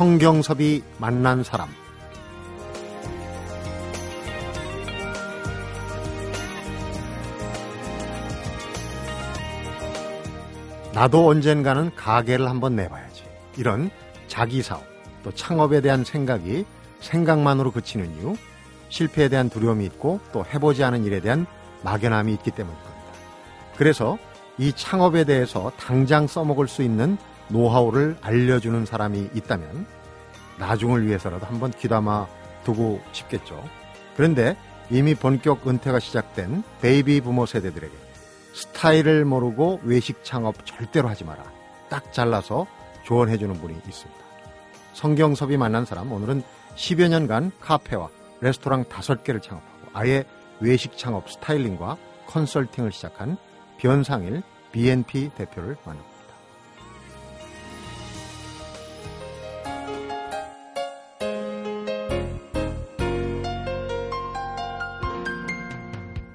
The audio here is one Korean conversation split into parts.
성경섭이 만난 사람 나도 언젠가는 가게를 한번 내봐야지. 이런 자기 사업 또 창업에 대한 생각이 생각만으로 그치는 이유 실패에 대한 두려움이 있고 또 해보지 않은 일에 대한 막연함이 있기 때문일 겁니다. 그래서 이 창업에 대해서 당장 써먹을 수 있는 노하우를 알려주는 사람이 있다면 나중을 위해서라도 한번 귀담아 두고 싶겠죠. 그런데 이미 본격 은퇴가 시작된 베이비 부머 세대들에게 스타일을 모르고 외식 창업 절대로 하지 마라. 딱 잘라서 조언해주는 분이 있습니다. 성경섭이 만난 사람 오늘은 10여 년간 카페와 레스토랑 5개를 창업하고 아예 외식 창업 스타일링과 컨설팅을 시작한 변상일 BNP 대표를 만납니다.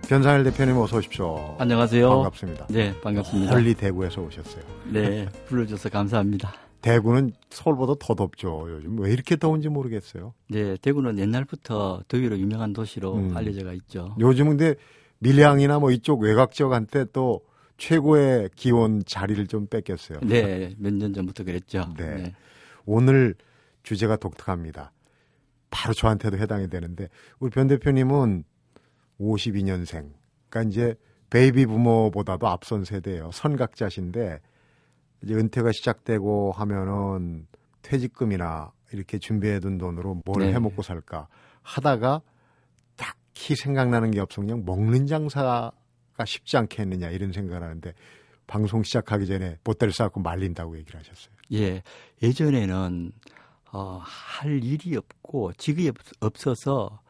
변상일 대표님 어서 오십시오. 안녕하세요. 반갑습니다. 네, 반갑습니다. 멀리 대구에서 오셨어요. 네, 불러줘서 감사합니다. 대구는 서울보다 더 덥죠. 요즘 왜 이렇게 더운지 모르겠어요. 네, 대구는 옛날부터 더위로 유명한 도시로 음. 알려져 있죠. 요즘 근데 밀양이나 뭐 이쪽 외곽 지역 한테 또 최고의 기온 자리를 좀 뺏겼어요. 네, 몇 년 전부터 그랬죠. 네. 오늘 주제가 독특합니다. 바로 저한테도 해당이 되는데 우리 변 대표님은 52년생. 그러니까 이제 베이비 부모보다도 앞선 세대예요. 선각자신데 이제 은퇴가 시작되고 하면은 퇴직금이나 이렇게 준비해둔 돈으로 뭘 네. 해먹고 살까 하다가 딱히 생각나는 게 없어 그냥 먹는 장사가 쉽지 않겠느냐 이런 생각을 하는데 방송 시작하기 전에 보따리 싸갖고 말린다고 얘기를 하셨어요. 예, 예전에는 어, 할 일이 없고 직업이 없- 없어서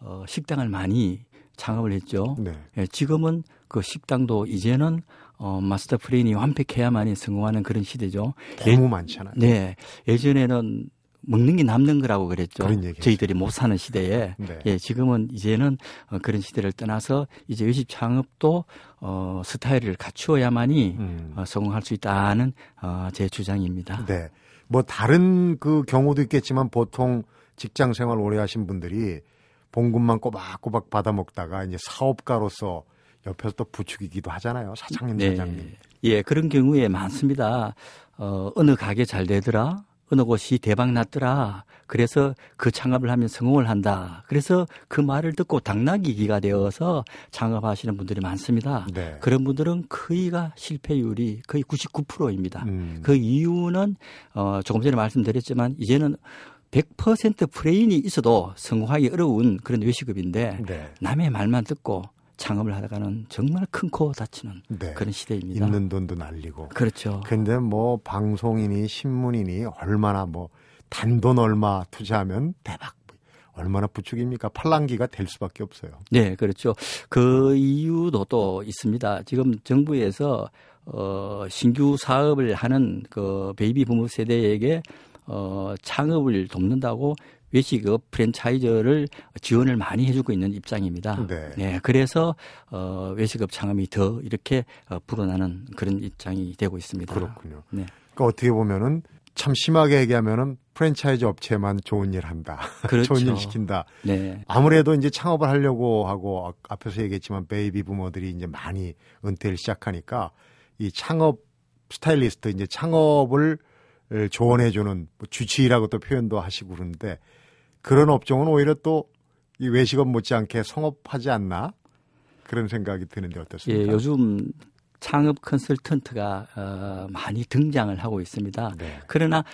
어, 식당을 많이 창업을 했죠. 네. 예, 지금은 그 식당도 이제는 어, 마스터 플랜이 완벽해야만이 성공하는 그런 시대죠. 너무 많잖아요. 네, 예전에는 먹는 게 남는 거라고 그랬죠. 저희들이 못 사는 시대에. 네. 예, 지금은 이제는 어, 그런 시대를 떠나서 이제 외식 창업도 어, 스타일을 갖추어야만이 음. 어, 성공할 수 있다는 어, 제 주장입니다. 네. 뭐 다른 그 경우도 있겠지만 보통 직장 생활 오래 하신 분들이 봉급만 꼬박꼬박 받아 먹다가 이제 사업가로서 옆에서 또 부추기기도 하잖아요. 사장님, 사장님. 예, 그런 경우에 많습니다. 어, 어느 가게 잘 되더라. 어느 곳이 대박 났더라. 그래서 그 창업을 하면 성공을 한다. 그래서 그 말을 듣고 당나귀기가 되어서 창업하시는 분들이 많습니다. 네. 그런 분들은 거의가 실패율이 거의 99%입니다. 음. 그 이유는 어, 조금 전에 말씀드렸지만 이제는 100% 프레인이 있어도 성공하기 어려운 그런 외식업인데 네. 남의 말만 듣고 창업을 하다가는 정말 큰 코 다치는 네. 그런 시대입니다. 있는 돈도 날리고. 그렇죠. 근데 뭐 방송이니 신문이니 얼마나 뭐 단돈 얼마 투자하면 대박 얼마나 부추깁니까? 팔랑기가 될 수밖에 없어요. 네, 그렇죠. 그 이유도 또 있습니다. 지금 정부에서 어 신규 사업을 하는 그 베이비 부모 세대에게 어 창업을 돕는다고 외식업 franchisor를 지원을 많이 해주고 있는 입장입니다. 네. 그래서 어 외식업 창업이 더 이렇게 어, 불어나는 그런 입장이 되고 있습니다. 그렇군요. 네. 그러니까 어떻게 보면은 참 심하게 얘기하면은 프랜차이즈 업체만 좋은 일 한다. 그렇죠. 좋은 일 시킨다. 네. 아무래도 이제 창업을 하려고 하고 아- 앞에서 얘기했지만 베이비 부머들이 이제 많이 은퇴를 시작하니까 이 창업 스타일리스트 이제 창업을 조언해주는 뭐 주치의라고 또 표현도 하시고 그러는데 그런 업종은 오히려 또 이 외식업 못지않게 성업하지 않나 그런 생각이 드는데 예, 어떻습니까? 요즘 창업 컨설턴트가 어, 많이 등장을 하고 있습니다. 네. 그러나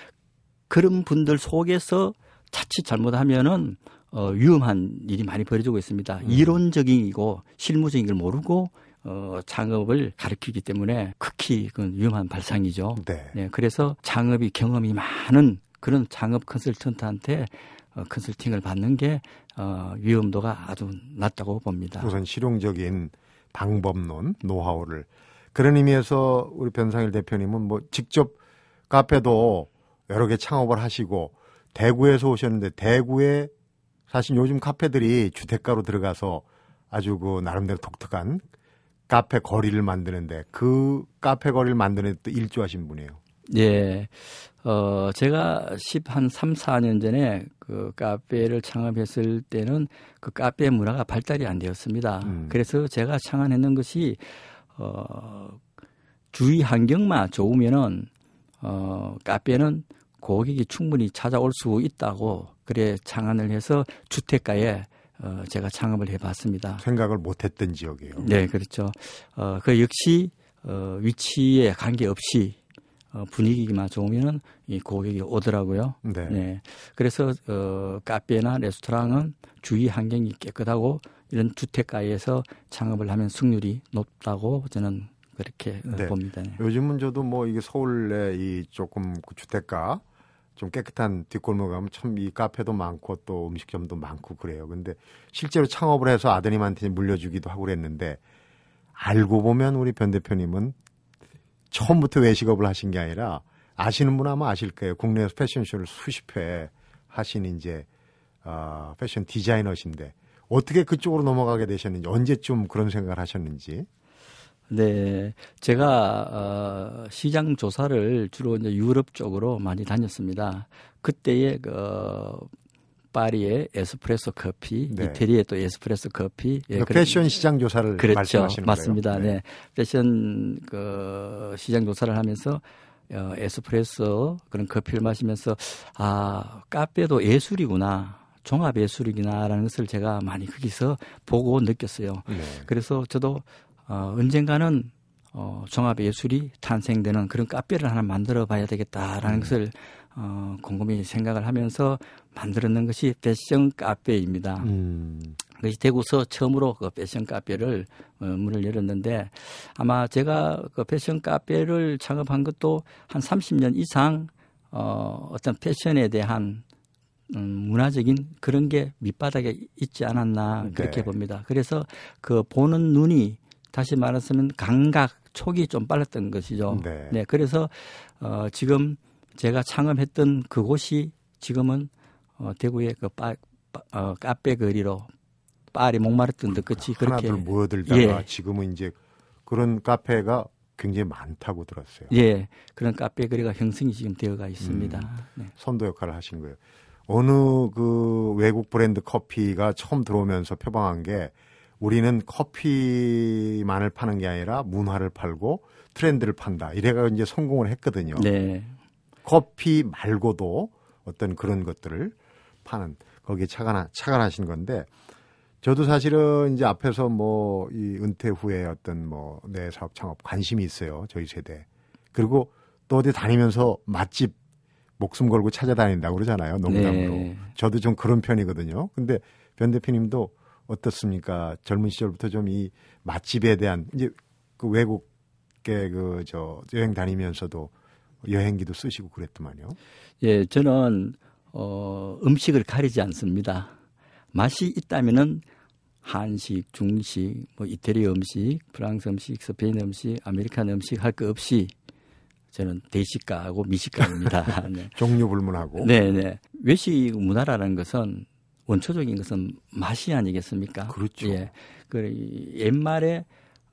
그런 분들 속에서 자칫 잘못하면은 어, 위험한 일이 많이 벌어지고 있습니다. 음. 이론적이고 실무적인 걸 모르고 어, 창업을 가르치기 때문에 극히 그 위험한 발상이죠. 네. 네, 그래서 창업이 경험이 많은 그런 창업 컨설턴트한테 어, 컨설팅을 받는 게 어, 위험도가 아주 낮다고 봅니다. 우선 실용적인 방법론, 노하우를 그런 의미에서 우리 변상일 대표님은 뭐 직접 카페도 여러 개 창업을 하시고 대구에서 오셨는데 대구에 사실 요즘 카페들이 주택가로 들어가서 아주 그 나름대로 독특한 카페 거리를 만드는데 그 카페 거리를 만드는 데또 일조하신 분이에요. 예. 어, 제가 10, 한 3, 4년 전에 그 카페를 창업했을 때는 그 카페 문화가 발달이 안 되었습니다. 음. 그래서 제가 창안했는 것이, 어, 주위 환경만 좋으면은, 어, 카페는 고객이 충분히 찾아올 수 있다고 그래 창안을 해서 주택가에 어, 제가 창업을 해봤습니다. 생각을 못했던 지역이에요. 네, 그렇죠. 어, 그 역시 어, 위치에 관계없이 어, 분위기만 좋으면은 이 고객이 오더라고요. 네. 네. 그래서 어, 카페나 레스토랑은 주위 환경이 깨끗하고 이런 주택가에서 창업을 하면 승률이 높다고 저는 그렇게 네. 봅니다. 네. 요즘은 저도 뭐 이게 서울에 이 조금 그 주택가 좀 깨끗한 뒷골목 가면 참 이 카페도 많고 또 음식점도 많고 그래요. 근데 실제로 창업을 해서 아드님한테 물려주기도 하고 그랬는데 알고 보면 우리 변 대표님은 처음부터 외식업을 하신 게 아니라 아시는 분 아마 아실 거예요. 국내에서 패션쇼를 수십 회 하신 이제 어, 패션 디자이너신데 어떻게 그쪽으로 넘어가게 되셨는지 언제쯤 그런 생각을 하셨는지 네, 제가 어, 시장 조사를 주로 이제 유럽 쪽으로 많이 다녔습니다. 그때의 그 파리의 에스프레소 커피, 네. 이태리의 또 에스프레소 커피. 예, 그 패션 시장 조사를 그렇죠. 말씀하시는 맞습니다. 거예요? 네. 네. 패션 그 시장 조사를 하면서 어, 에스프레소 그런 커피를 마시면서 아 카페도 예술이구나. 종합 예술이구나라는 것을 제가 많이 거기서 보고 느꼈어요. 네. 그래서 저도 어, 언젠가는 어, 종합 예술이 탄생되는 그런 카페를 하나 만들어 봐야 되겠다라는 음. 것을 어, 곰곰이 생각을 하면서 만들었는 것이 패션 카페입니다. 음. 그것이 대구서 처음으로 그 패션 카페를 어, 문을 열었는데 아마 제가 그 패션 카페를 창업한 것도 한 30년 이상 어, 어떤 패션에 대한 음, 문화적인 그런 게 밑바닥에 있지 않았나 그렇게 네. 봅니다. 그래서 그 보는 눈이 다시 말해서는 감각 촉이 좀 빨랐던 것이죠. 네. 네 그래서 어, 지금 제가 창업했던 그곳이 지금은 어, 대구의 그 바, 바, 어, 카페 거리로 파리 목마르던 듯 끝이 그렇게 하나둘 모여들다가 예. 지금은 이제 그런 카페가 굉장히 많다고 들었어요. 예, 그런 카페 거리가 형성이 지금 되어가 있습니다. 음, 네. 선도 역할을 하신 거예요. 어느 그 외국 브랜드 커피가 처음 들어오면서 표방한 게 우리는 커피만을 파는 게 아니라 문화를 팔고 트렌드를 판다. 이래가 이제 성공을 했거든요. 네. 커피 말고도 어떤 그런 것들을 파는 거기에 차관 차관하신 건데 저도 사실은 이제 앞에서 뭐 이 은퇴 후에 어떤 뭐 내 사업 창업 관심이 있어요. 저희 세대. 그리고 또 어디 다니면서 맛집 목숨 걸고 찾아다닌다고 그러잖아요. 농담으로. 네. 저도 좀 그런 편이거든요. 근데 변 대표님도 어떻습니까? 젊은 시절부터 좀 이 맛집에 대한 이제 그 외국에 그저 여행 다니면서도 여행기도 쓰시고 그랬더만요. 예, 저는 어 음식을 가리지 않습니다. 맛이 있다면은 한식, 중식, 뭐 이태리 음식, 프랑스 음식, 스페인 음식, American 음식 할 거 없이 저는 대식가하고 미식가입니다. 네. 종류 불문하고. 네, 네. 외식 문화라는 것은 원초적인 것은 맛이 아니겠습니까? 그렇죠. 예. 그 옛말에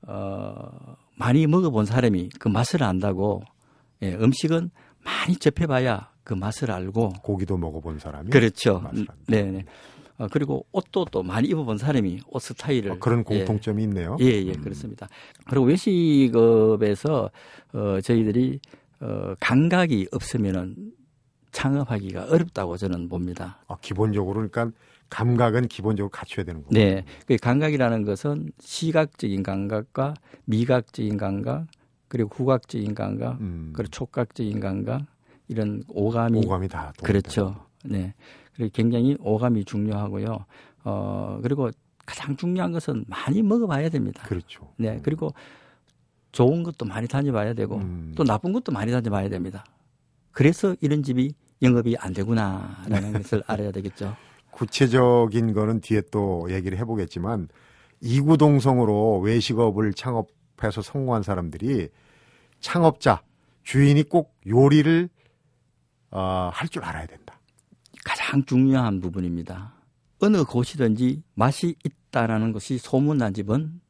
어 많이 먹어본 사람이 그 맛을 안다고 예, 음식은 많이 접해봐야 그 맛을 알고 고기도 먹어본 사람이 그렇죠. 네, 네. 어, 그리고 옷도 또 많이 입어본 사람이 옷 스타일을 어, 그런 예. 공통점이 예, 있네요. 예, 예, 음. 그렇습니다. 그리고 외식업에서 어, 저희들이 어, 감각이 없으면은 창업하기가 어렵다고 저는 봅니다. 아, 기본적으로 그러니까 감각은 기본적으로 갖춰야 되는 거고. 네. 그 감각이라는 것은 시각적인 감각과 미각적인 감각, 그리고 후각적인 감각, 음. 그리고 촉각적인 감각 이런 오감이 오감이 다 그렇죠. 네. 그리고 굉장히 오감이 중요하고요. 어 그리고 가장 중요한 것은 많이 먹어봐야 됩니다. 그렇죠. 네. 음. 그리고 좋은 것도 많이 다녀봐야 되고 음. 또 나쁜 것도 많이 다녀봐야 됩니다. 그래서 이런 집이 영업이 안 되구나라는 것을 알아야 되겠죠. 구체적인 거는 뒤에 또 얘기를 해보겠지만 이구동성으로 외식업을 창업해서 성공한 사람들이 창업자 주인이 꼭 요리를 어, 할 줄 알아야 된다. 가장 중요한 부분입니다. 어느 곳이든지 맛이 있다라는 것이 소문난 집은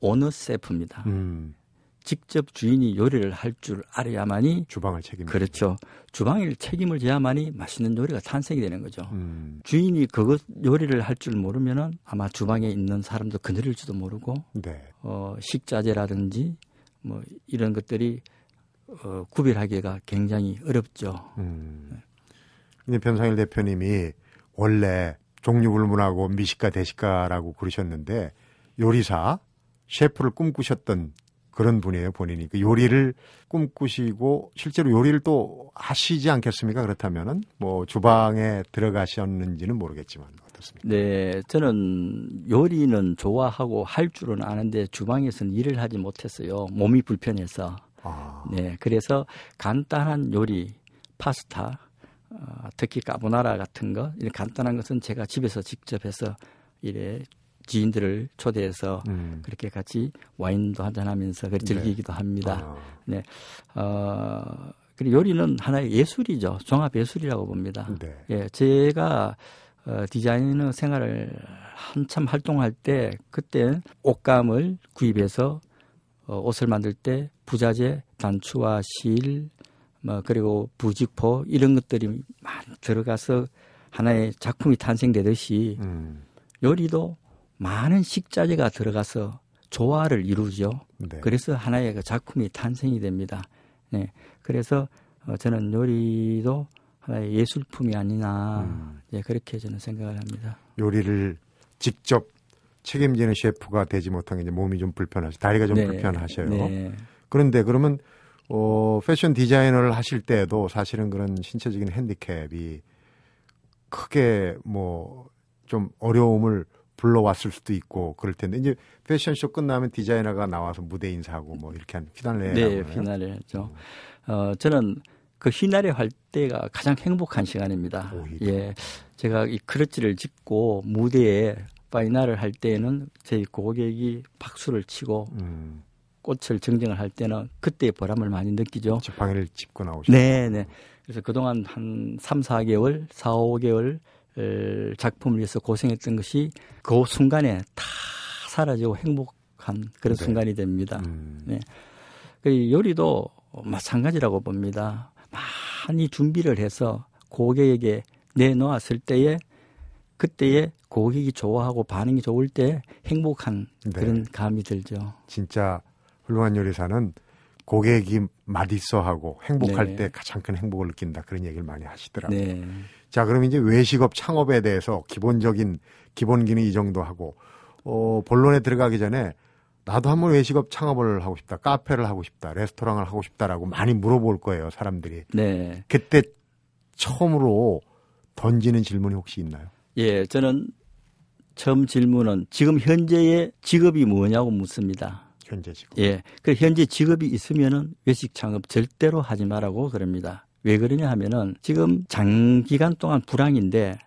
오너 세프입니다. 음. 직접 주인이 요리를 할 줄 알아야만이 주방을 책임. 그렇죠. 주방일 책임을 져야만이 맛있는 요리가 탄생이 되는 거죠. 음, 주인이 그것 요리를 할 줄 모르면은 아마 주방에 있는 사람도 그늘일지도 모르고 네. 어, 식자재라든지 뭐 이런 것들이 어, 구별하기가 굉장히 어렵죠. 음. 근데 변상일 대표님이 원래 종류불문하고 미식가 대식가라고 그러셨는데 요리사 셰프를 꿈꾸셨던 그런 분이에요 본인이 그 요리를 꿈꾸시고 실제로 요리를 또 하시지 않겠습니까 그렇다면은 뭐 주방에 들어가셨는지는 모르겠지만 어떻습니까? 네, 저는 요리는 좋아하고 할 줄은 아는데 주방에서는 일을 하지 못했어요. 몸이 불편해서. 아, 네, 그래서 간단한 요리, 파스타, 어, 특히 까보나라 같은 거, 이런 간단한 것은 제가 집에서 직접 해서 이래 지인들을 초대해서 음. 그렇게 같이 와인도 한잔하면서 네. 즐기기도 합니다. 아, 어, 그리고 요리는 하나의 예술이죠. 종합 예술이라고 봅니다. 네. 예, 제가 어, 디자이너 생활을 한참 활동할 때 그때 옷감을 구입해서 어, 옷을 만들 때 부자재, 단추와 실, 뭐 그리고 부직포 이런 것들이 많이 들어가서 하나의 작품이 탄생되듯이 음, 요리도 많은 식자재가 들어가서 조화를 이루죠. 네. 그래서 하나의 그 작품이 탄생이 됩니다. 네. 그래서 어, 저는 요리도 하나의 예술품이 아니나 음. 예, 그렇게 저는 생각을 합니다. 요리를 직접 책임지는 셰프가 되지 못한 게 이제 몸이 좀 불편하시, 다리가 좀 네. 불편하셔요. 네. 그런데 그러면 어, 패션 디자이너를 하실 때도 사실은 그런 신체적인 핸디캡이 크게 뭐 좀 어려움을 불러왔을 수도 있고 그럴 텐데 이제 패션쇼 끝나면 디자이너가 나와서 무대 인사하고 뭐 이렇게 한 휘날레 네, 휘날레 했죠. 어, 저는 그 휘날레 할 때가 가장 행복한 시간입니다. 오히려. 예. 제가 이 크러치를 짓고 무대에 파이널을 할 때에는 저희 고객이 박수를 치고 음, 꽃을 정정을 할 때는 그때의 보람을 많이 느끼죠. 지팡이를 짚고 나오시고 네, 네. 그래서 그동안 한 3, 4개월, 4, 5개월 을 작품을 위해서 고생했던 것이 그 순간에 다 사라지고 행복한 그런 네. 순간이 됩니다. 음, 네. 그 요리도 마찬가지라고 봅니다. 많이 준비를 해서 고객에게 내놓았을 때에 그때에 고객이 좋아하고 반응이 좋을 때 행복한 네. 그런 감이 들죠. 진짜 훌륭한 요리사는 고객이 맛있어하고 행복할 네. 때 가장 큰 행복을 느낀다 그런 얘기를 많이 하시더라고요. 네. 자, 그럼 이제 외식업 창업에 대해서 기본적인 기본기는 이 정도 하고, 어, 본론에 들어가기 전에 나도 한번 외식업 창업을 하고 싶다, 카페를 하고 싶다, 레스토랑을 하고 싶다라고 많이 물어볼 거예요, 사람들이. 네. 그때 처음으로 던지는 질문이 혹시 있나요? 예, 저는 처음 질문은 지금 현재의 직업이 뭐냐고 묻습니다. 현재 지금. 예. 그 현재 직업이 있으면은 외식 창업 절대로 하지 말라고 그럽니다. 왜 그러냐 하면은 지금 장기간 동안 불황인데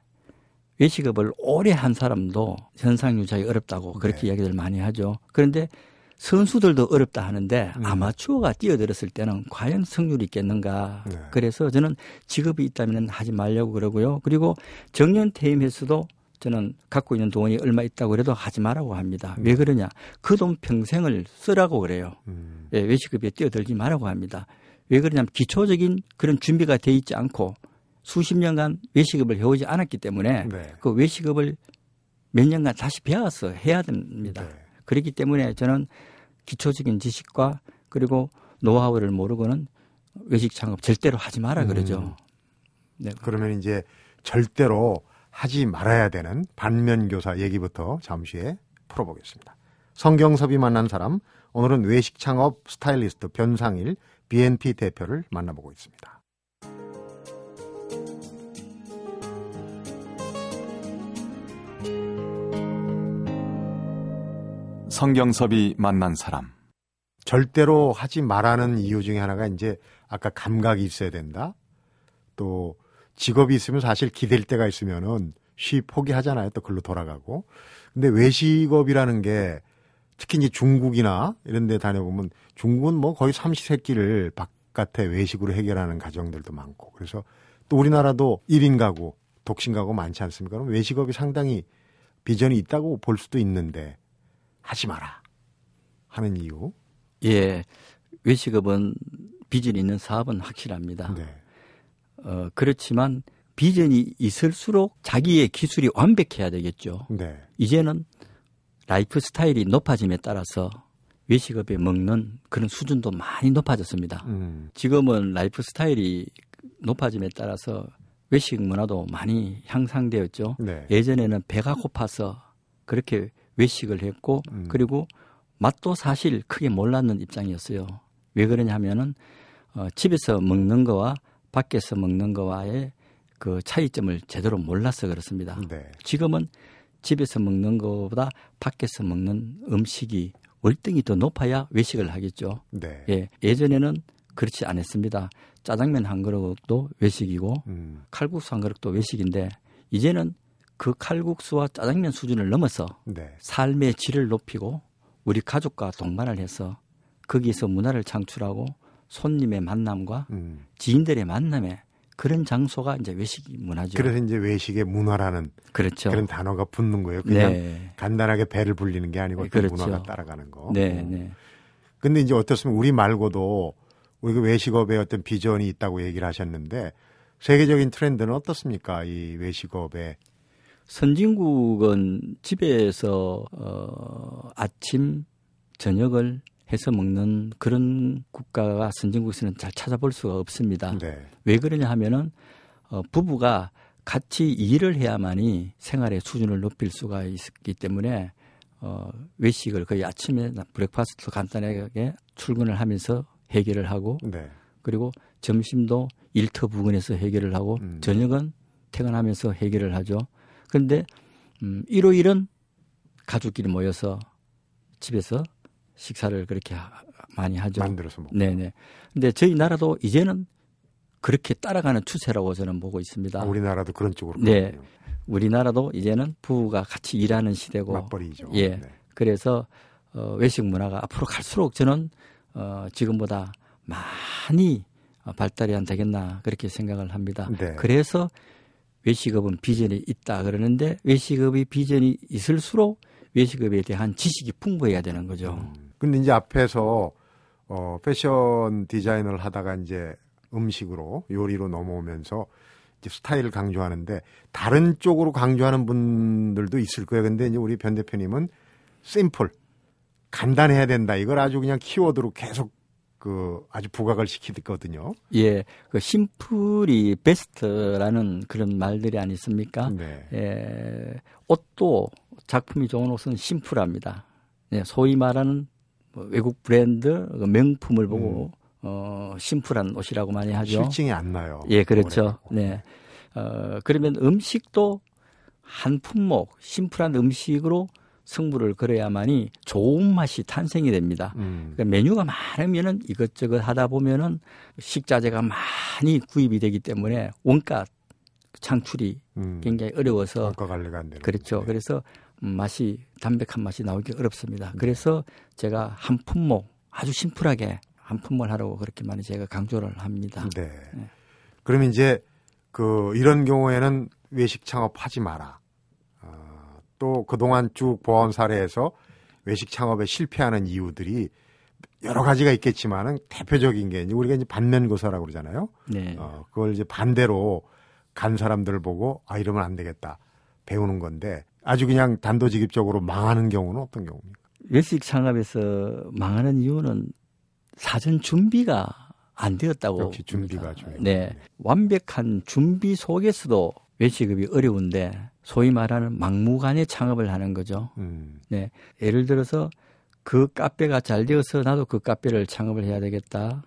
외식업을 오래 한 사람도 현상 유지하기 어렵다고 그렇게 네. 이야기들 많이 하죠. 그런데 선수들도 어렵다 하는데 음. 아마추어가 뛰어들었을 때는 과연 승률이 있겠는가. 네. 그래서 저는 직업이 있다면 하지 말려고 그러고요. 그리고 정년 퇴임해서도 저는 갖고 있는 돈이 얼마 있다고 그래도 하지 말라고 합니다. 왜 그러냐? 그 돈 평생을 쓰라고 그래요. 음, 예, 외식업에 뛰어들지 말라고 합니다. 왜 그러냐면 기초적인 그런 준비가 돼 있지 않고 수십 년간 외식업을 해오지 않았기 때문에 네. 그 외식업을 몇 년간 다시 배워서 해야 됩니다. 네. 그렇기 때문에 저는 기초적인 지식과 그리고 노하우를 모르고는 외식 창업 절대로 하지 마라 그러죠. 음. 네. 그러면 이제 절대로 하지 말아야 되는 반면 교사 얘기부터 잠시 후에 풀어보겠습니다. 성경섭이 만난 사람, 오늘은 외식 창업 스타일리스트 변상일 BNP 대표를 만나보고 있습니다. 성경섭이 만난 사람. 절대로 하지 말라는 이유 중에 하나가 이제 아까 감각이 있어야 된다. 또 직업이 있으면 사실 기댈 때가 있으면은 쉬 포기하잖아요. 또 글로 돌아가고. 근데 외식업이라는 게 특히 이제 중국이나 이런 데 다녀보면 중국은 뭐 거의 삼시세끼를 바깥에 외식으로 해결하는 가정들도 많고. 그래서 또 우리나라도 1인 가구, 독신 가구 많지 않습니까? 그럼 외식업이 상당히 비전이 있다고 볼 수도 있는데 하지 마라 하는 이유 예, 외식업은 비전이 있는 사업은 확실합니다. 네. 어, 그렇지만 비전이 있을수록 자기의 기술이 완벽해야 되겠죠. 네. 이제는 라이프 스타일이 높아짐에 따라서 외식업에 먹는 그런 수준도 많이 높아졌습니다. 음. 지금은 라이프 스타일이 높아짐에 따라서 외식 문화도 많이 향상되었죠. 네. 예전에는 배가 고파서 그렇게 외식을 했고 음. 그리고 맛도 사실 크게 몰랐는 입장이었어요. 왜 그러냐 하면은 어, 집에서 먹는 거와 밖에서 먹는 거와의 그 차이점을 제대로 몰라서 그렇습니다. 네. 지금은 집에서 먹는 것보다 밖에서 먹는 음식이 월등히 더 높아야 외식을 하겠죠. 네. 예, 예전에는 그렇지 않았습니다. 짜장면 한 그릇도 외식이고 음. 칼국수 한 그릇도 외식인데 이제는 그 칼국수와 짜장면 수준을 넘어서 네. 삶의 질을 높이고 우리 가족과 동반을 해서 거기에서 문화를 창출하고 손님의 만남과 음. 지인들의 만남에 그런 장소가 이제 외식 문화죠. 그래서 이제 외식의 문화라는 그렇죠. 그런 단어가 붙는 거예요. 그냥 네. 간단하게 배를 불리는 게 아니고 어떤 그렇죠. 문화가 따라가는 거. 네, 어. 네. 근데 이제 어떻습니까? 우리 말고도 우리 그 외식업에 어떤 비전이 있다고 얘기를 하셨는데 세계적인 트렌드는 어떻습니까? 이 외식업에 선진국은 집에서 어, 아침 저녁을 해서 먹는 그런 국가가 선진국에서는 잘 찾아볼 수가 없습니다. 네. 왜 그러냐 하면은 어, 부부가 같이 일을 해야만이 생활의 수준을 높일 수가 있기 때문에 어, 외식을 거의 아침에 브렉파스트 간단하게 출근을 하면서 해결을 하고 네. 그리고 점심도 일터 부근에서 해결을 하고 음. 저녁은 퇴근하면서 해결을 하죠. 그런데 음, 일요일은 가족끼리 모여서 집에서 식사를 그렇게 하- 많이 하죠. 만들어서 먹고. 네네. 근데 저희 나라도 이제는 그렇게 따라가는 추세라고 저는 보고 있습니다. 아, 우리나라도 그런 쪽으로 네. 우리나라도 이제는 부부가 같이 일하는 시대고 맞벌이죠. 예. 네. 그래서 어, 외식 문화가 앞으로 갈수록 저는 어, 지금보다 많이 어, 발달이 안 되겠나 그렇게 생각을 합니다. 네. 그래서 외식업은 비전이 있다 그러는데 외식업이 비전이 있을수록 외식업에 대한 지식이 풍부해야 되는 거죠. 음. 근데 이제 앞에서 어, 패션 디자인을 하다가 이제 음식으로 요리로 넘어오면서 이제 스타일을 강조하는데 다른 쪽으로 강조하는 분들도 있을 거예요. 근데 이제 우리 변 대표님은 심플 간단해야 된다. 이걸 아주 그냥 키워드로 계속 그 아주 부각을 시키거든요. 예, 그 심플이 베스트라는 그런 말들이 아니습니까? 네. 예, 옷도 작품이 좋은 옷은 심플합니다. 예, 소위 말하는 뭐 외국 브랜드 그 명품을 보고 어, 심플한 옷이라고 많이 하죠. 음. 실증이 안 나요. 예, 그렇죠. 네. 어, 그러면 음식도 한 품목, 심플한 음식으로 승부를 걸어야만이 좋은 맛이 탄생이 됩니다. 음. 그러니까 메뉴가 많으면은 이것저것 하다 보면은 식자재가 많이 구입이 되기 때문에 원가 창출이 음. 굉장히 어려워서 원가 관리가 안 되는 그렇죠. 거죠. 그래서 음, 맛이 담백한 맛이 나오기 네. 어렵습니다. 그래서 제가 한 품목 아주 심플하게 한 품목을 하라고 그렇게 많이 제가 강조를 합니다. 네. 그러면 이제 그 이런 경우에는 외식 창업하지 마라. 어, 또 그동안 쭉 보온 사례에서 외식 창업에 실패하는 이유들이 여러 가지가 있겠지만은 대표적인 게 이제 우리가 이제 반면교사라고 그러잖아요. 네. 어, 그걸 이제 반대로 간 사람들을 보고 아 이러면 안 되겠다 배우는 건데 아주 그냥 단도직입적으로 망하는 경우는 어떤 경우입니까? 외식 창업에서 망하는 이유는 사전 준비가 안 되었다고. 역시 준비가 봅니다. 중요해요. 네. 완벽한 준비 속에서도 외식업이 어려운데 소위 말하는 막무가내 창업을 하는 거죠. 음, 네. 예를 들어서 그 카페가 잘 되어서 나도 그 카페를 창업을 해야 되겠다.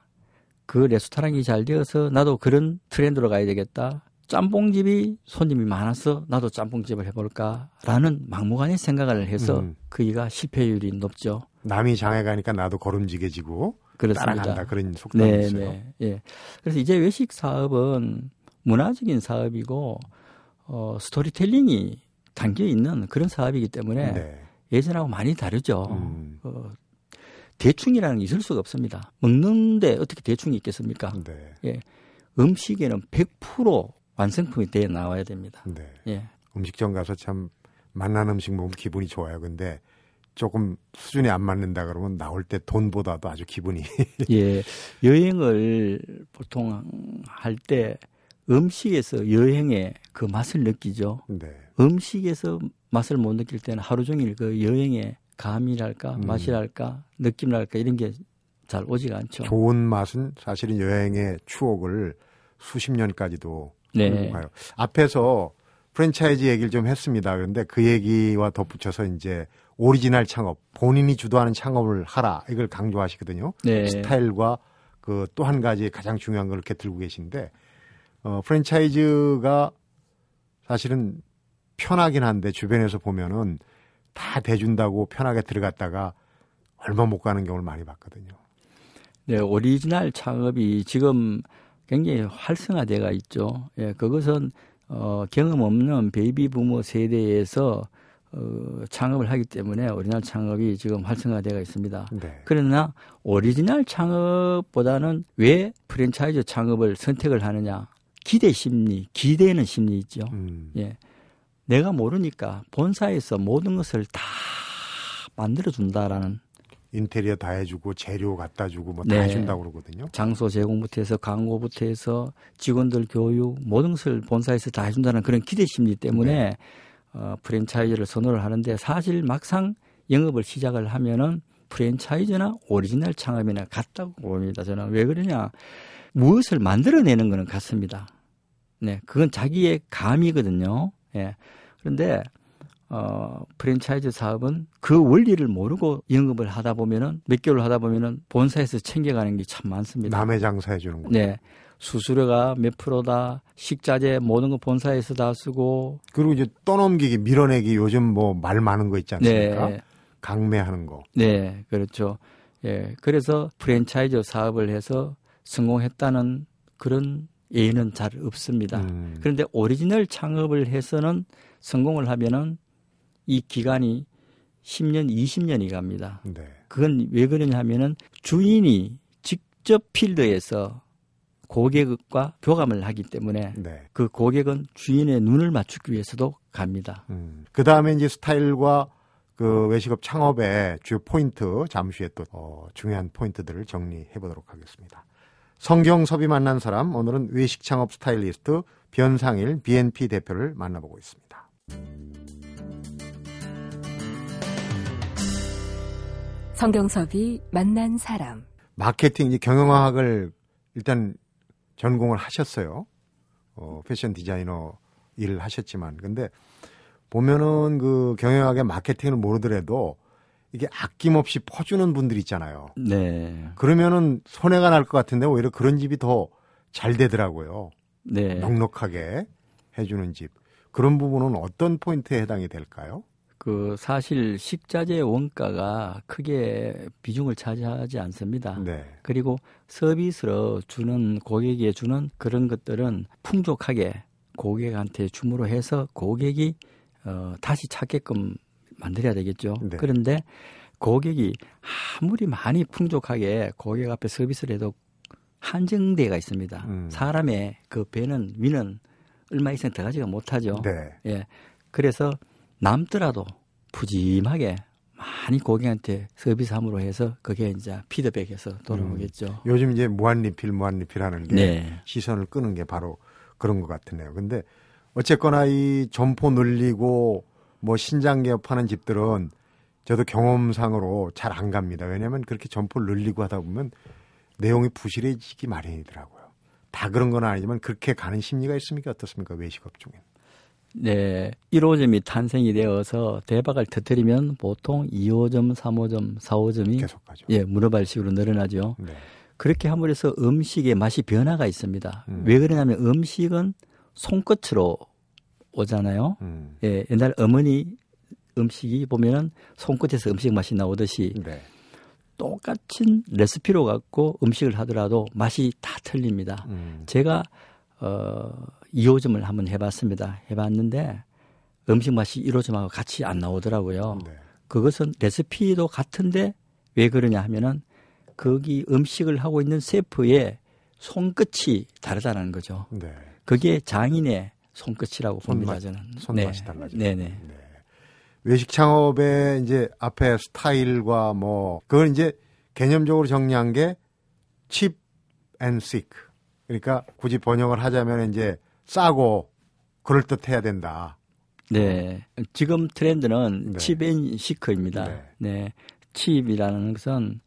그 레스토랑이 잘 되어서 나도 그런 트렌드로 가야 되겠다. 짬뽕집이 손님이 많아서 나도 짬뽕집을 해볼까라는 막무가내 생각을 해서 음. 그이가 실패율이 높죠. 남이 장에 가니까 나도 걸음지게지고 그렇습니다. 따라간다 그런 속담이 네, 있어요. 네, 예. 그래서 이제 외식 사업은 문화적인 사업이고 어, 스토리텔링이 담겨 있는 그런 사업이기 때문에 네. 예전하고 많이 다르죠. 음. 어, 대충이라는 게 있을 수가 없습니다. 먹는데 어떻게 대충이 있겠습니까? 네. 음식에는 100% 완성품이 되어 나와야 됩니다. 네. 예. 음식점 가서 참 맛난 음식 먹으면 기분이 좋아요. 근데 조금 수준이 안 맞는다 그러면 나올 때 돈보다도 아주 기분이 예 여행을 보통 할 때 음식에서 여행의 그 맛을 느끼죠. 네. 음식에서 맛을 못 느낄 때는 하루 종일 그 여행의 감이랄까 음. 맛이랄까 느낌이랄까 이런 게 잘 오지가 않죠. 좋은 맛은 사실은 여행의 추억을 수십 년까지도 네. 가요. 앞에서 프랜차이즈 얘기를 좀 했습니다. 그런데 그 얘기와 덧붙여서 이제 오리지널 창업, 본인이 주도하는 창업을 하라 이걸 강조하시거든요. 네. 스타일과 그 또 한 가지 가장 중요한 걸 이렇게 들고 계신데 어, 프랜차이즈가 사실은 편하긴 한데 주변에서 보면은 다 대준다고 편하게 들어갔다가 얼마 못 가는 경우를 많이 봤거든요. 네, 오리지널 창업이 지금 굉장히 활성화돼가 있죠. 예, 그것은 어, 경험 없는 베이비 부머 세대에서 어, 창업을 하기 때문에 오리지널 창업이 지금 활성화돼가 있습니다. 네. 그러나 오리지널 창업보다는 왜 프랜차이즈 창업을 선택을 하느냐? 기대 심리, 기대는 심리 있죠. 음, 예. 내가 모르니까 본사에서 모든 것을 다 만들어 준다라는 인테리어 다 해주고 재료 갖다 주고 뭐다 네. 해준다고 그러거든요. 장소 제공부터 해서 광고부터 해서 직원들 교육 모든 것을 본사에서 다 해준다는 그런 기대 심리 때문에 어, 프랜차이즈를 선호를 하는데 사실 막상 영업을 시작을 하면은 프랜차이즈나 오리지널 창업이나 같다고 봅니다. 저는 왜 그러냐 무엇을 만들어내는 거는 같습니다. 네, 그건 자기의 감이거든요. 예. 그런데 어, 프랜차이즈 사업은 그 원리를 모르고 영업을 하다 보면은 몇 개월 하다 보면은 본사에서 챙겨가는 게 참 많습니다. 남의 장사해 주는 거. 네. 수수료가 몇 프로다, 식자재 모든 거 본사에서 다 쓰고, 그리고 이제 떠넘기기, 밀어내기 요즘 뭐 말 많은 거 있지 않습니까? 네, 강매하는 거. 네, 그렇죠. 예, 그래서 프랜차이즈 사업을 해서 성공했다는 그런 예는 잘 없습니다. 음, 그런데 오리지널 창업을 해서는 성공을 하면은 이 기간이 10년, 20년이 갑니다. 네. 그건 왜 그러냐 하면은 주인이 직접 필드에서 고객과 교감을 하기 때문에 네. 그 고객은 주인의 눈을 맞추기 위해서도 갑니다. 음. 그 다음에 이제 스타일과 그 외식업 창업의 주요 포인트, 잠시 후에 또 어, 중요한 포인트들을 정리해 보도록 하겠습니다. 성경섭이 만난 사람, 오늘은 외식 창업 스타일리스트 변상일 BNP 대표를 만나보고 있습니다. 성경섭이 만난 사람. 마케팅, 이제 경영학을 일단 전공을 하셨어요. 어, 패션 디자이너 일을 하셨지만. 근데 보면은 그 경영학의 마케팅을 모르더라도 이게 아낌없이 퍼주는 분들 있잖아요. 네. 그러면은 손해가 날 것 같은데 오히려 그런 집이 더 잘 되더라고요. 네. 넉넉하게 해주는 집. 그런 부분은 어떤 포인트에 해당이 될까요? 그 사실 식자재 원가가 크게 비중을 차지하지 않습니다. 네. 그리고 서비스로 주는 고객에 주는 그런 것들은 풍족하게 고객한테 줌으로 해서 고객이 어, 다시 찾게끔 만들어야 되겠죠. 네. 그런데 고객이 아무리 많이 풍족하게 고객 앞에 서비스를 해도 한정대가 있습니다. 음. 사람의 그 배는 위는 얼마 이상 들어가지가 못하죠. 네. 예. 그래서 남더라도 푸짐하게 많이 고객한테 서비스함으로 해서 그게 이제 피드백해서 돌아오겠죠. 요즘 이제 무한 리필, 무한 리필 하는 게 네. 시선을 끄는 게 바로 그런 것 같으네요. 근데 어쨌거나 이 점포 늘리고 뭐 신장 개업하는 집들은 저도 경험상으로 잘 안 갑니다. 왜냐하면 그렇게 점포를 늘리고 하다 보면 내용이 부실해지기 마련이더라고요. 다 그런 건 아니지만 그렇게 가는 심리가 있습니까? 어떻습니까? 외식업 중에. 네. 1호점이 탄생이 되어서 대박을 터뜨리면 보통 2호점, 3호점, 4호점이 계속 가죠. 예, 문어발식으로 늘어나죠. 네. 그렇게 함으로 해서 음식의 맛이 변화가 있습니다. 음. 왜 그러냐면 음식은 손끝으로 오잖아요. 음. 예, 옛날 어머니 음식이 보면은 손끝에서 음식 맛이 나오듯이 네. 똑같은 레시피로 갖고 음식을 하더라도 맛이 다 틀립니다. 음. 제가 어 2호점을 한번 해봤습니다. 해봤는데 음식 맛이 1호점하고 같이 안 나오더라고요. 네. 그것은 레시피도 같은데 왜 그러냐 하면은 거기 음식을 하고 있는 셰프의 손끝이 다르다는 거죠. 네. 그게 장인의 손끝이라고 봅니다. 손맛, 저는. 손맛이 네. 달라져. 네네. 네. 외식 창업의 이제 앞에 스타일과 뭐 그걸 이제 개념적으로 정리한 게 cheap and sick. 그러니까 굳이 번역을 하자면 이제 싸고 그럴 듯 해야 된다. 네. 지금 트렌드는 네. 칩앤 시크입니다. 네. 네. 칩이라는 것은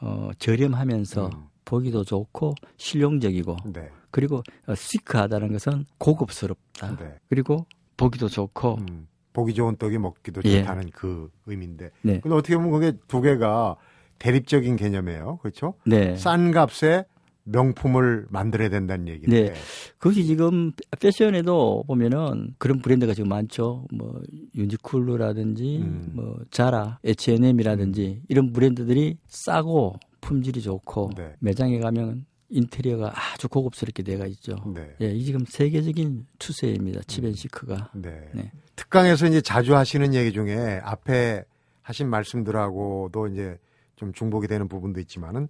어, 저렴하면서 음. 보기도 좋고 실용적이고 네. 그리고 어, 시크하다는 것은 고급스럽다. 네. 그리고 보기도 좋고 음, 보기 좋은 떡이 먹기도 예. 좋다는 그 의미인데. 네. 근데 어떻게 보면 그게 두 개가 대립적인 개념이에요. 그렇죠? 네. 싼 값에 명품을 만들어야 된다는 얘기인데. 네. 그것이 지금 패션에도 보면은 그런 브랜드가 지금 많죠. 뭐 유니클로라든지 음. 뭐 자라, H&M이라든지 이런 브랜드들이 싸고 품질이 좋고 네. 매장에 가면 인테리어가 아주 고급스럽게 돼가 있죠. 네. 예, 이 지금 세계적인 추세입니다. 칩앤시크가. 네. 네. 특강에서 이제 자주 하시는 얘기 중에 앞에 하신 말씀들하고도 이제 좀 중복이 되는 부분도 있지만은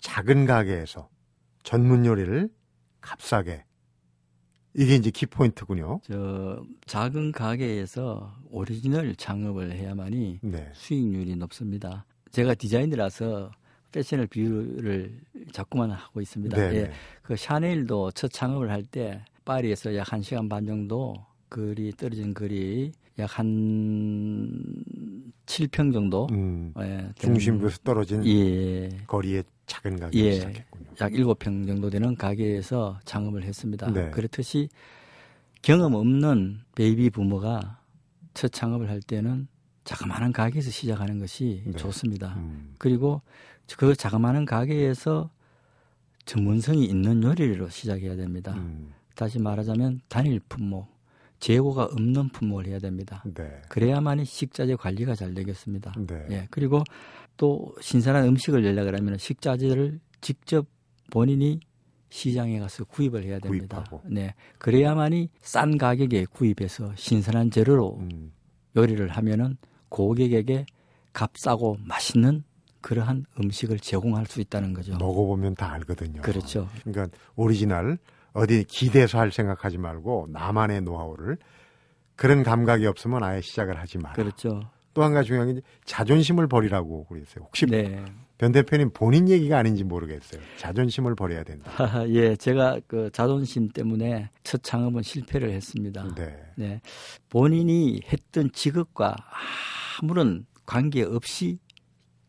작은 가게에서 전문 요리를 값싸게 이게 이제 키포인트군요. 저 작은 가게에서 오리지널 창업을 해야만이 네. 수익률이 높습니다. 제가 디자이너라서 패션을 비유를 자꾸만 하고 있습니다. 네. 예, 네. 그 샤넬도 첫 창업을 할 때 파리에서 약 한시간 반 정도 거리 떨어진 거리 약 한 7평 정도 음, 예, 중심부에서 떨어진 예, 거리의 작은 가게 예. 시작했군요. 약 7평 정도 되는 가게에서 창업을 했습니다. 네. 그렇듯이 경험 없는 베이비 부모가 첫 창업을 할 때는 자그마한 가게에서 시작하는 것이 네. 좋습니다. 음, 그리고 그 자그마한 가게에서 전문성이 있는 요리로 시작해야 됩니다. 음, 다시 말하자면 단일 품목, 재고가 없는 품목을 해야 됩니다. 네. 그래야만이 식자재 관리가 잘 되겠습니다. 네. 예, 그리고 또 신선한 음식을 내려고 하면 식자재를 직접 본인이 시장에 가서 구입을 해야 됩니다. 구입하고. 네, 그래야만이 싼 가격에 구입해서 신선한 재료로 음, 요리를 하면은 고객에게 값싸고 맛있는 그러한 음식을 제공할 수 있다는 거죠. 먹어보면 다 알거든요. 그렇죠. 그러니까 오리지널 어디 기대서 할 생각하지 말고 나만의 노하우를 그런 감각이 없으면 아예 시작을 하지 마라. 그렇죠. 또 한 가지 중요한 게 자존심을 버리라고 그랬어요. 혹시 네. 변 대표님 본인 얘기가 아닌지 모르겠어요. 자존심을 버려야 된다. 예, 제가 그 자존심 때문에 첫 창업은 실패를 했습니다. 네. 네. 본인이 했던 직업과 아무런 관계 없이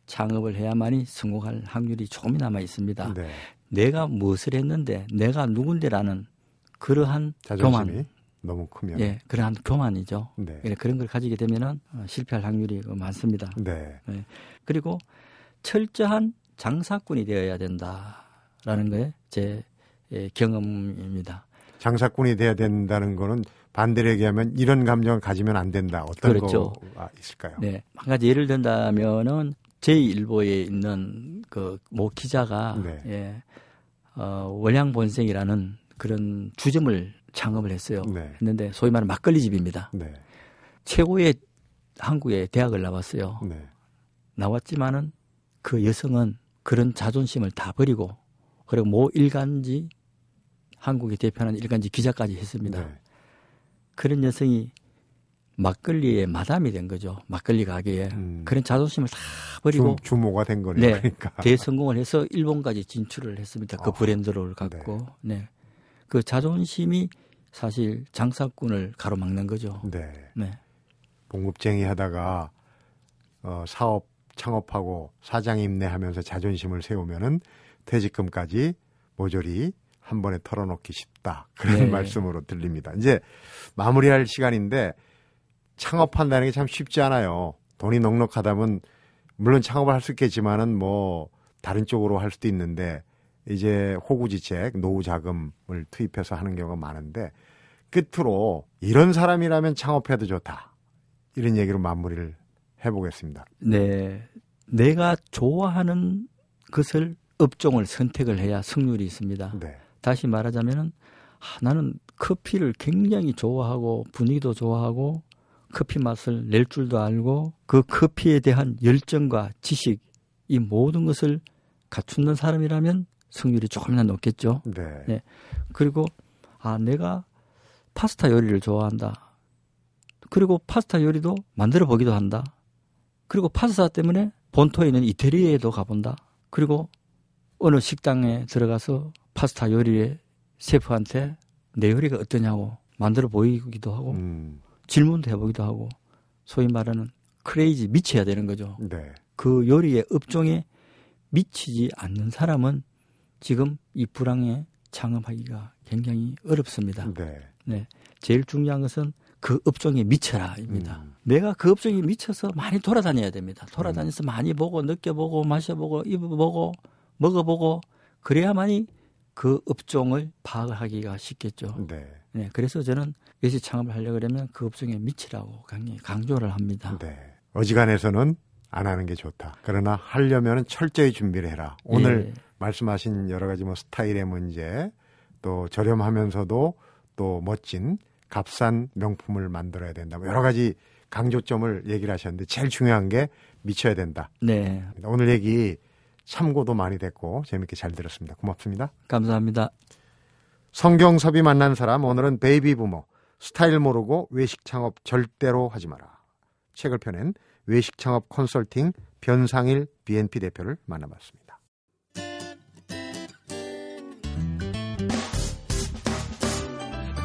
창업을 해야만이 성공할 확률이 조금이나마 있습니다. 네. 내가 무엇을 했는데 내가 누군데라는 그러한 자존심이 교만, 너무 크면. 예, 그러한 교만이죠. 네. 예, 그런 걸 가지게 되면은 어, 실패할 확률이 많습니다. 네. 그리고 철저한 장사꾼이 되어야 된다라는 게 제 경험입니다. 장사꾼이 돼야 된다는 거는 반대로 얘기하면 이런 감정을 가지면 안 된다. 어떤 그렇죠. 거가 있을까요? 네, 한 가지 예를 든다면은 제1보에 있는 그모 기자가 네. 예, 어, 월양본생이라는 그런 주점을 창업을 했어요. 네. 했는데 소위 말하는 막걸리 집입니다. 네. 최고의 한국의 대학을 나왔어요. 네. 나왔지만은 그 여성은 그런 자존심을 다 버리고 그리고 모 일간지 한국이 대표하는 일간지 기자까지 했습니다. 네. 그런 여성이 막걸리의 마담이 된 거죠. 막걸리 가게에 음. 그런 자존심을 다 버리고 주, 주모가 된 거네요. 네, 그러니까. 대성공을 해서 일본까지 진출을 했습니다. 그 아, 브랜드를 갖고 네. 그 자존심이 사실 장사꾼을 가로막는 거죠. 네. 네. 봉급쟁이 하다가 어, 사업 창업하고 사장 임내하면서 자존심을 세우면은 퇴직금까지 모조리 한 번에 털어놓기 쉽다. 그런 네. 말씀으로 들립니다. 이제 마무리할 시간인데 창업한다는 게 참 쉽지 않아요. 돈이 넉넉하다면 물론 창업을 할 수 있겠지만은 뭐 다른 쪽으로 할 수도 있는데 이제 호구지책, 노후 자금을 투입해서 하는 경우가 많은데 끝으로 이런 사람이라면 창업해도 좋다. 이런 얘기로 마무리를 해보겠습니다. 네. 내가 좋아하는 것을 업종을 선택을 해야 승률이 있습니다. 네. 다시 말하자면은 아, 나는 커피를 굉장히 좋아하고 분위기도 좋아하고 커피 맛을 낼 줄도 알고 그 커피에 대한 열정과 지식 이 모든 것을 갖추는 사람이라면 승률이 조금이나 높겠죠. 네. 네. 그리고 아 내가 파스타 요리를 좋아한다. 그리고 파스타 요리도 만들어 보기도 한다. 그리고 파스타 때문에 본토에 있는 이태리에도 가본다. 그리고 어느 식당에 들어가서 파스타 요리의 셰프한테 내 요리가 어떠냐고 만들어 보이기도 하고 음, 질문도 해보기도 하고 소위 말하는 크레이지 미쳐야 되는 거죠. 네. 그 요리의 업종에 미치지 않는 사람은 지금 이 불황에 창업하기가 굉장히 어렵습니다. 네. 제일 중요한 것은 그 업종에 미쳐라입니다. 음. 내가 그 업종에 미쳐서 많이 돌아다녀야 됩니다. 돌아다녀서 많이 보고 느껴보고 마셔보고 입어보고 먹어보고 그래야만이 그 업종을 파악하기가 쉽겠죠. 네. 네, 그래서 저는 외식 창업을 하려고 그러면 그 업종에 미치라고 강조를 합니다. 네. 어지간해서는 안 하는 게 좋다. 그러나 하려면 철저히 준비를 해라. 오늘 예. 말씀하신 여러 가지 뭐 스타일의 문제, 또 저렴하면서도 또 멋진 값싼 명품을 만들어야 된다. 뭐 여러 가지 강조점을 얘기를 하셨는데 제일 중요한 게 미쳐야 된다. 네, 오늘 얘기 참고도 많이 됐고 재밌게 잘 들었습니다. 고맙습니다. 감사합니다. 성경섭이 만난 사람 오늘은 베이비 부머 스타일 모르고 외식 창업 절대로 하지 마라. 책을 펴낸 외식 창업 컨설팅 변상일 BNP 대표를 만나봤습니다.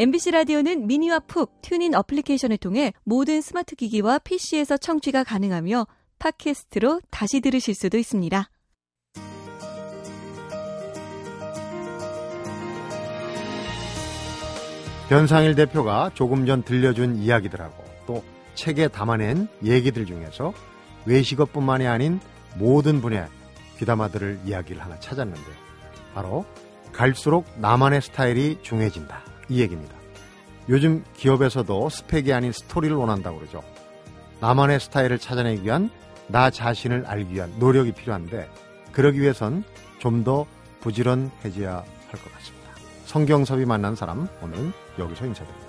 MBC 라디오는 미니와 푹 TuneIn 어플리케이션을 통해 모든 스마트 기기와 PC에서 청취가 가능하며 팟캐스트로 다시 들으실 수도 있습니다. 변상일 대표가 조금 전 들려준 이야기들하고 또 책에 담아낸 얘기들 중에서 외식업뿐만이 아닌 모든 분야 귀담아 들을 이야기를 하나 찾았는데요. 바로 갈수록 나만의 스타일이 중요해진다. 이 얘기입니다. 요즘 기업에서도 스펙이 아닌 스토리를 원한다고 그러죠. 나만의 스타일을 찾아내기 위한 나 자신을 알기 위한 노력이 필요한데 그러기 위해선 좀 더 부지런해져야 할 것 같습니다. 성경섭이 만난 사람 오늘은 여기서 인사드립니다.